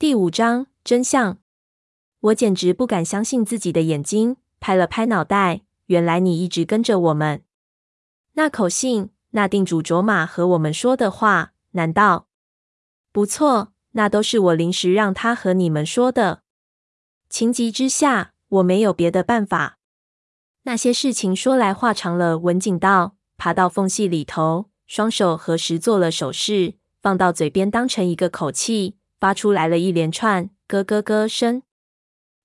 第五章真相。我简直不敢相信自己的眼睛，拍了拍脑袋。原来你一直跟着我们。那口信，那定主卓玛和我们说的话，难道？不错，那都是我临时让他和你们说的。情急之下，我没有别的办法。那些事情说来话长了。文景道，爬到缝隙里头，双手合十做了手势，放到嘴边当成一个口气。发出来了一连串咯咯咯声，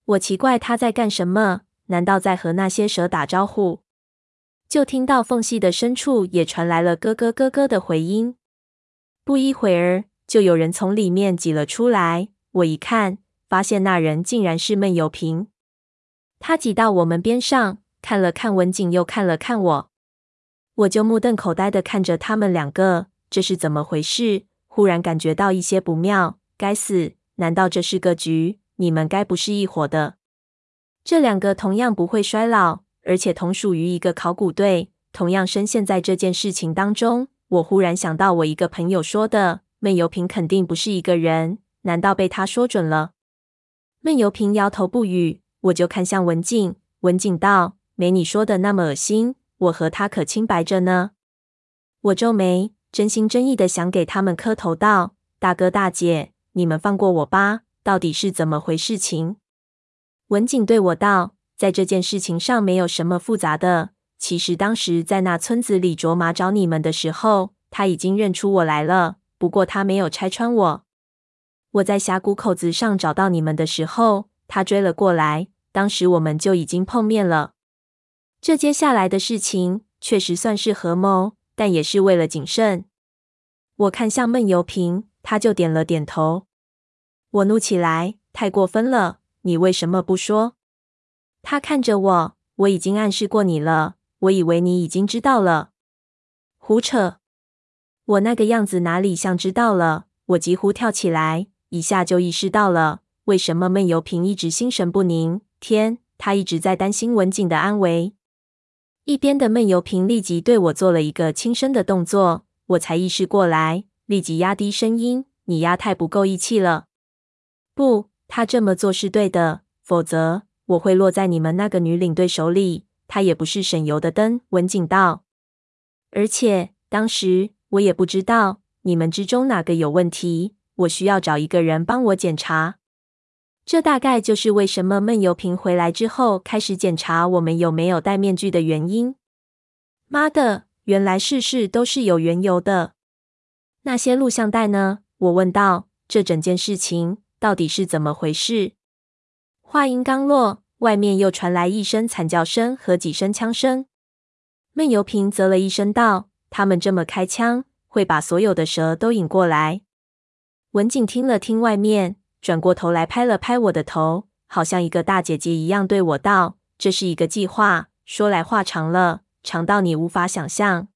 我奇怪他在干什么？难道在和那些蛇打招呼？就听到缝隙的深处也传来了咯咯咯咯的回音。不一会儿，就有人从里面挤了出来。我一看，发现那人竟然是闷油瓶。他挤到我们边上，看了看文景，又看了看我，我就目瞪口呆的看着他们两个。这是怎么回事？忽然感觉到一些不妙。该死！难道这是个局？你们该不是一伙的？这两个同样不会衰老，而且同属于一个考古队，同样深陷在这件事情当中。我忽然想到我一个朋友说的，闷油瓶肯定不是一个人。难道被他说准了？闷油瓶摇头不语。我就看向文静，文景道：“没你说的那么恶心，我和他可清白着呢。”我皱眉，真心真意的想给他们磕头道：“大哥大姐。”你们放过我吧！到底是怎么回事情？文景对我道：“在这件事情上没有什么复杂的。其实当时在那村子里卓玛找你们的时候，他已经认出我来了。不过他没有拆穿我。我在峡谷口子上找到你们的时候，他追了过来。当时我们就已经碰面了。这接下来的事情确实算是合谋，但也是为了谨慎。”我看向闷油瓶。他就点了点头。我怒起来，太过分了！你为什么不说？他看着我，我已经暗示过你了。我以为你已经知道了。胡扯！我那个样子哪里像知道了？我几乎跳起来，一下就意识到了为什么闷油瓶一直心神不宁。天，他一直在担心文景的安危。一边的闷油瓶立即对我做了一个轻声的动作，我才意识过来。立即压低声音：“你丫太不够义气了！不，他这么做是对的，否则我会落在你们那个女领队手里。他也不是省油的灯。”文景道。而且当时我也不知道你们之中哪个有问题，我需要找一个人帮我检查。这大概就是为什么闷油瓶回来之后开始检查我们有没有戴面具的原因。妈的，原来事事都是有缘由的。那些录像带呢？我问道。这整件事情到底是怎么回事？话音刚落，外面又传来一声惨叫声和几声枪声。闷油瓶啧了一声道：“他们这么开枪，会把所有的蛇都引过来。”文景听了听外面，转过头来拍了拍我的头，好像一个大姐姐一样对我道：“这是一个计划，说来话长了，长到你无法想象。”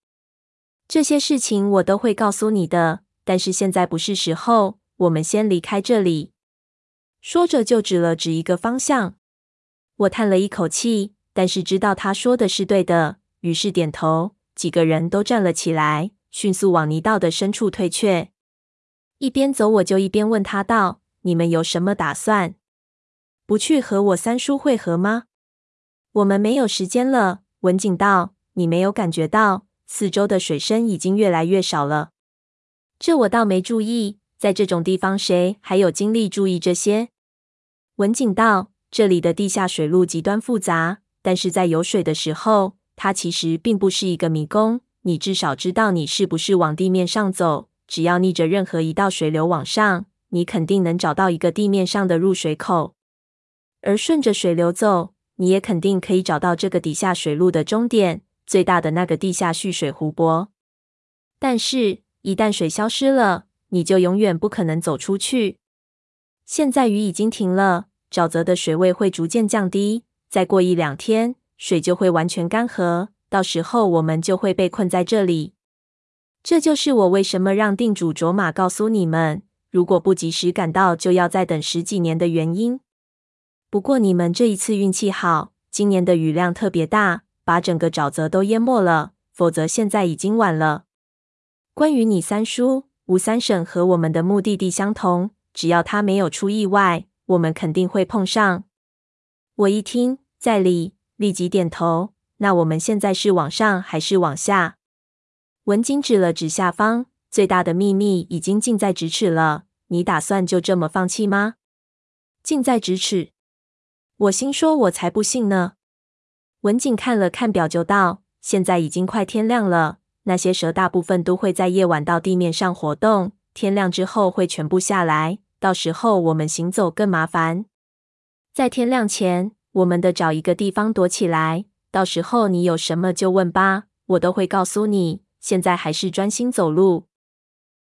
这些事情我都会告诉你的，但是现在不是时候。我们先离开这里。说着就指了指一个方向。我叹了一口气，但是知道他说的是对的，于是点头。几个人都站了起来，迅速往泥道的深处退却。一边走，我就一边问他道：“你们有什么打算？不去和我三叔会合吗？”我们没有时间了。文景道：“你没有感觉到？”四周的水深已经越来越少了，这我倒没注意。在这种地方，谁还有精力注意这些？文景道：“这里的地下水路极端复杂，但是在有水的时候，它其实并不是一个迷宫。你至少知道你是不是往地面上走。只要逆着任何一道水流往上，你肯定能找到一个地面上的入水口。而顺着水流走，你也肯定可以找到这个底下水路的终点。”最大的那个地下蓄水湖泊，但是，一旦水消失了，你就永远不可能走出去。现在雨已经停了，沼泽的水位会逐渐降低，再过一两天，水就会完全干涸，到时候我们就会被困在这里。这就是我为什么让定主卓玛告诉你们，如果不及时赶到，就要再等十几年的原因。不过你们这一次运气好，今年的雨量特别大。把整个沼泽都淹没了，否则现在已经晚了。关于你三叔吴三婶和我们的目的地相同，只要他没有出意外，我们肯定会碰上。我一听，在理，立即点头。那我们现在是往上还是往下？文景指了指下方，最大的秘密已经近在咫尺了。你打算就这么放弃吗？近在咫尺，我心说，我才不信呢。文景看了看表，就道：“现在已经快天亮了，那些蛇大部分都会在夜晚到地面上活动，天亮之后会全部下来，到时候我们行走更麻烦。在天亮前，我们得找一个地方躲起来。”到时候你有什么就问吧，我都会告诉你。现在还是专心走路。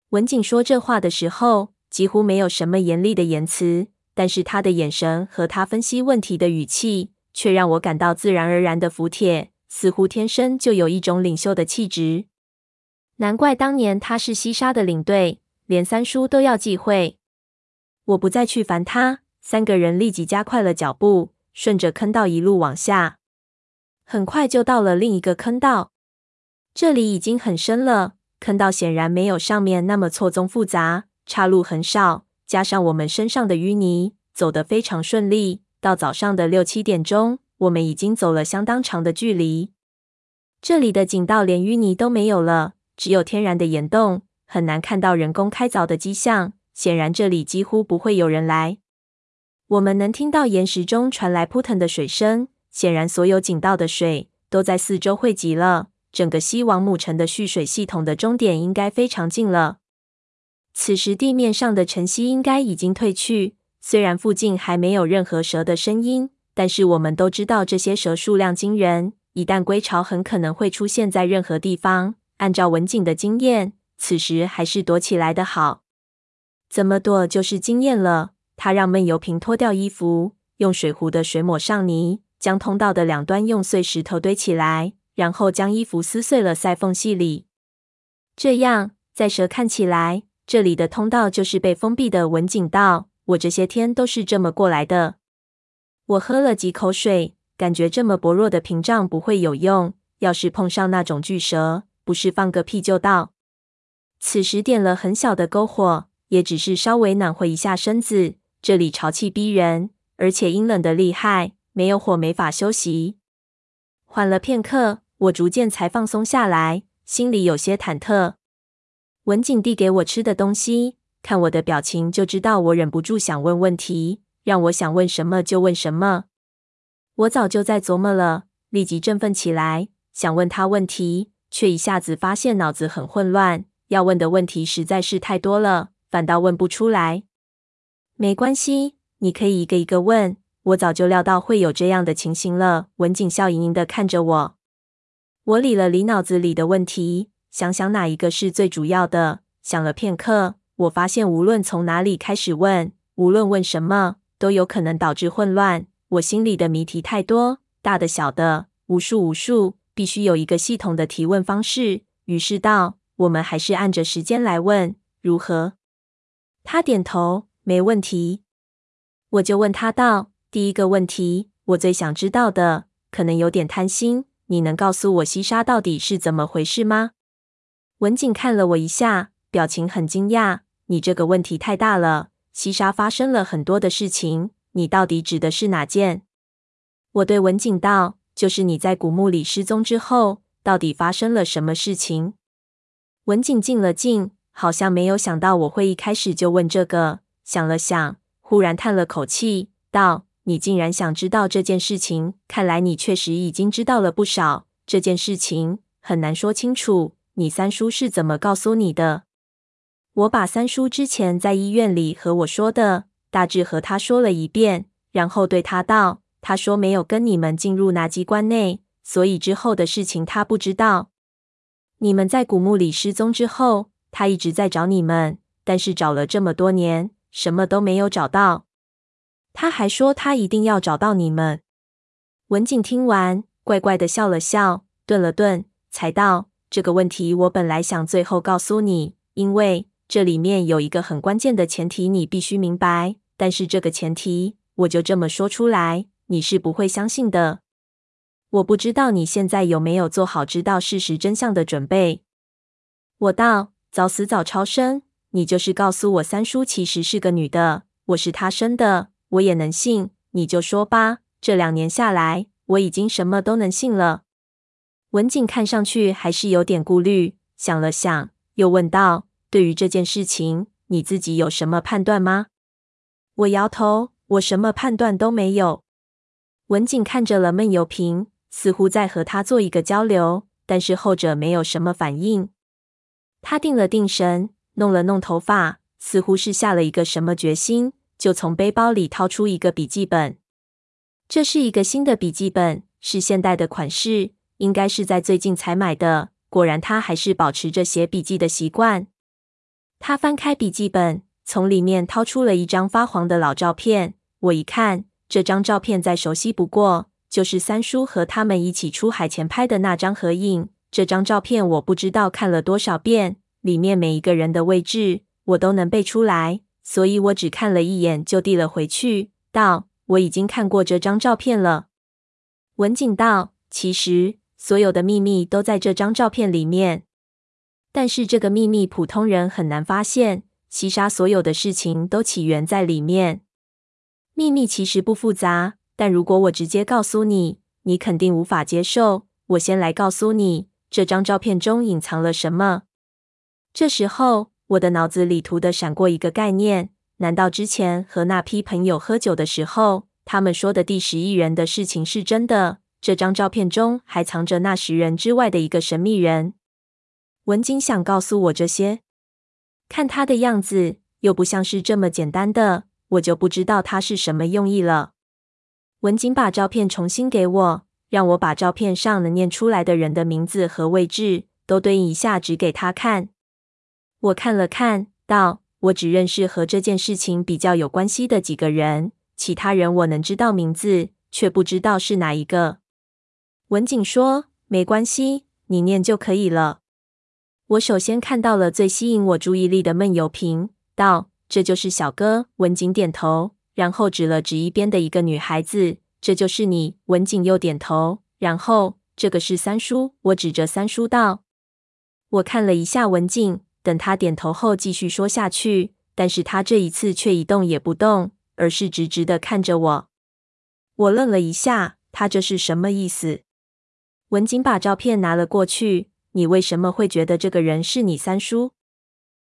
文景说这话的时候，几乎没有什么严厉的言辞，但是他的眼神和他分析问题的语气，却让我感到自然而然的服帖，似乎天生就有一种领袖的气质。难怪当年他是西沙的领队，连三叔都要忌讳。我不再去烦他，三个人立即加快了脚步，顺着坑道一路往下。很快就到了另一个坑道，这里已经很深了。坑道显然没有上面那么错综复杂，岔路很少，加上我们身上的淤泥，走得非常顺利。到早上的六七点钟，我们已经走了相当长的距离。这里的井道连淤泥都没有了，只有天然的岩洞，很难看到人工开凿的迹象。显然这里几乎不会有人来。我们能听到岩石中传来扑腾的水声。显然，所有井道的水都在四周汇集了。整个西王母城的蓄水系统的终点应该非常近了。此时，地面上的尘曦应该已经退去。虽然附近还没有任何蛇的声音，但是我们都知道这些蛇数量惊人。一旦归巢，很可能会出现在任何地方。按照文景的经验，此时还是躲起来的好。怎么躲就是经验了。他让闷油瓶脱掉衣服，用水壶的水抹上泥。将通道的两端用碎石头堆起来，然后将衣服撕碎了塞缝隙里。这样，在蛇看起来，这里的通道就是被封闭的。文景道，我这些天都是这么过来的。我喝了几口水，感觉这么薄弱的屏障不会有用。要是碰上那种巨蛇，不是放个屁就到。此时点了很小的篝火，也只是稍微暖和一下身子。这里潮气逼人，而且阴冷得厉害。没有火，没法休息。缓了片刻，我逐渐才放松下来，心里有些忐忑。文景递给我吃的东西，看我的表情就知道我忍不住想问问题，让我想问什么就问什么。我早就在琢磨了，立即振奋起来，想问他问题，却一下子发现脑子很混乱，要问的问题实在是太多了，反倒问不出来。没关系，你可以一个一个问。我早就料到会有这样的情形了。文景笑盈盈的看着我，我理了理脑子里的问题，想想哪一个是最主要的。想了片刻，我发现无论从哪里开始问，无论问什么，都有可能导致混乱。我心里的谜题太多，大的小的，无数无数，必须有一个系统的提问方式。于是道：“我们还是按着时间来问，如何？”他点头，没问题。我就问他道。第一个问题，我最想知道的，可能有点贪心，你能告诉我西沙到底是怎么回事吗？文景看了我一下，表情很惊讶。你这个问题太大了，西沙发生了很多的事情，你到底指的是哪件？我对文景道：就是你在古墓里失踪之后，到底发生了什么事情？文景静了静，好像没有想到我会一开始就问这个，想了想，忽然叹了口气，道。你竟然想知道这件事情，看来你确实已经知道了不少。这件事情很难说清楚，你三叔是怎么告诉你的？我把三叔之前在医院里和我说的大致和他说了一遍，然后对他道：“他说没有跟你们进入那机关内，所以之后的事情他不知道。你们在古墓里失踪之后，他一直在找你们，但是找了这么多年，什么都没有找到。”他还说他一定要找到你们。文景听完，怪怪的笑了笑，顿了顿，才道：“这个问题我本来想最后告诉你，因为这里面有一个很关键的前提，你必须明白。但是这个前提，我就这么说出来，你是不会相信的。我不知道你现在有没有做好知道事实真相的准备。”我道：“早死早超生，你就是告诉我三叔其实是个女的，我是她生的，我也能信。你就说吧，这两年下来，我已经什么都能信了。文景看上去还是有点顾虑，想了想，又问道：“对于这件事情，你自己有什么判断吗？”我摇头，我什么判断都没有。文景看着了闷油瓶，似乎在和他做一个交流，但是后者没有什么反应。他定了定神，弄了弄头发，似乎是下了一个什么决心，就从背包里掏出一个笔记本。这是一个新的笔记本，是现代的款式，应该是在最近才买的。果然，他还是保持着写笔记的习惯。他翻开笔记本，从里面掏出了一张发黄的老照片。我一看，这张照片再熟悉不过，就是三叔和他们一起出海前拍的那张合影。这张照片我不知道看了多少遍，里面每一个人的位置我都能背出来，所以我只看了一眼就递了回去，道：“我已经看过这张照片了。”文景道：“其实所有的秘密都在这张照片里面，但是这个秘密普通人很难发现。西沙所有的事情都起源在里面。秘密其实不复杂，但如果我直接告诉你，你肯定无法接受。我先来告诉你。”这张照片中隐藏了什么？这时候，我的脑子里突的闪过一个概念：难道之前和那批朋友喝酒的时候，他们说的第十亿人的事情是真的？这张照片中还藏着那十人之外的一个神秘人。文景想告诉我这些，看他的样子，又不像是这么简单的，我就不知道他是什么用意了。文景把照片重新给我。让我把照片上能念出来的人的名字和位置都对应一下，指给他看。我看了看，道：“我只认识和这件事情比较有关系的几个人，其他人我能知道名字，却不知道是哪一个。”文景说：“没关系，你念就可以了。”我首先看到了最吸引我注意力的闷油瓶，道：“这就是小哥。”文景点头，然后指了指一边的一个女孩子。这就是你，文景又点头，然后这个是三叔，我指着三叔道。我看了一下文景，等他点头后继续说下去，但是他这一次却一动也不动，而是直直的看着我。我愣了一下，他这是什么意思？文景把照片拿了过去，你为什么会觉得这个人是你三叔？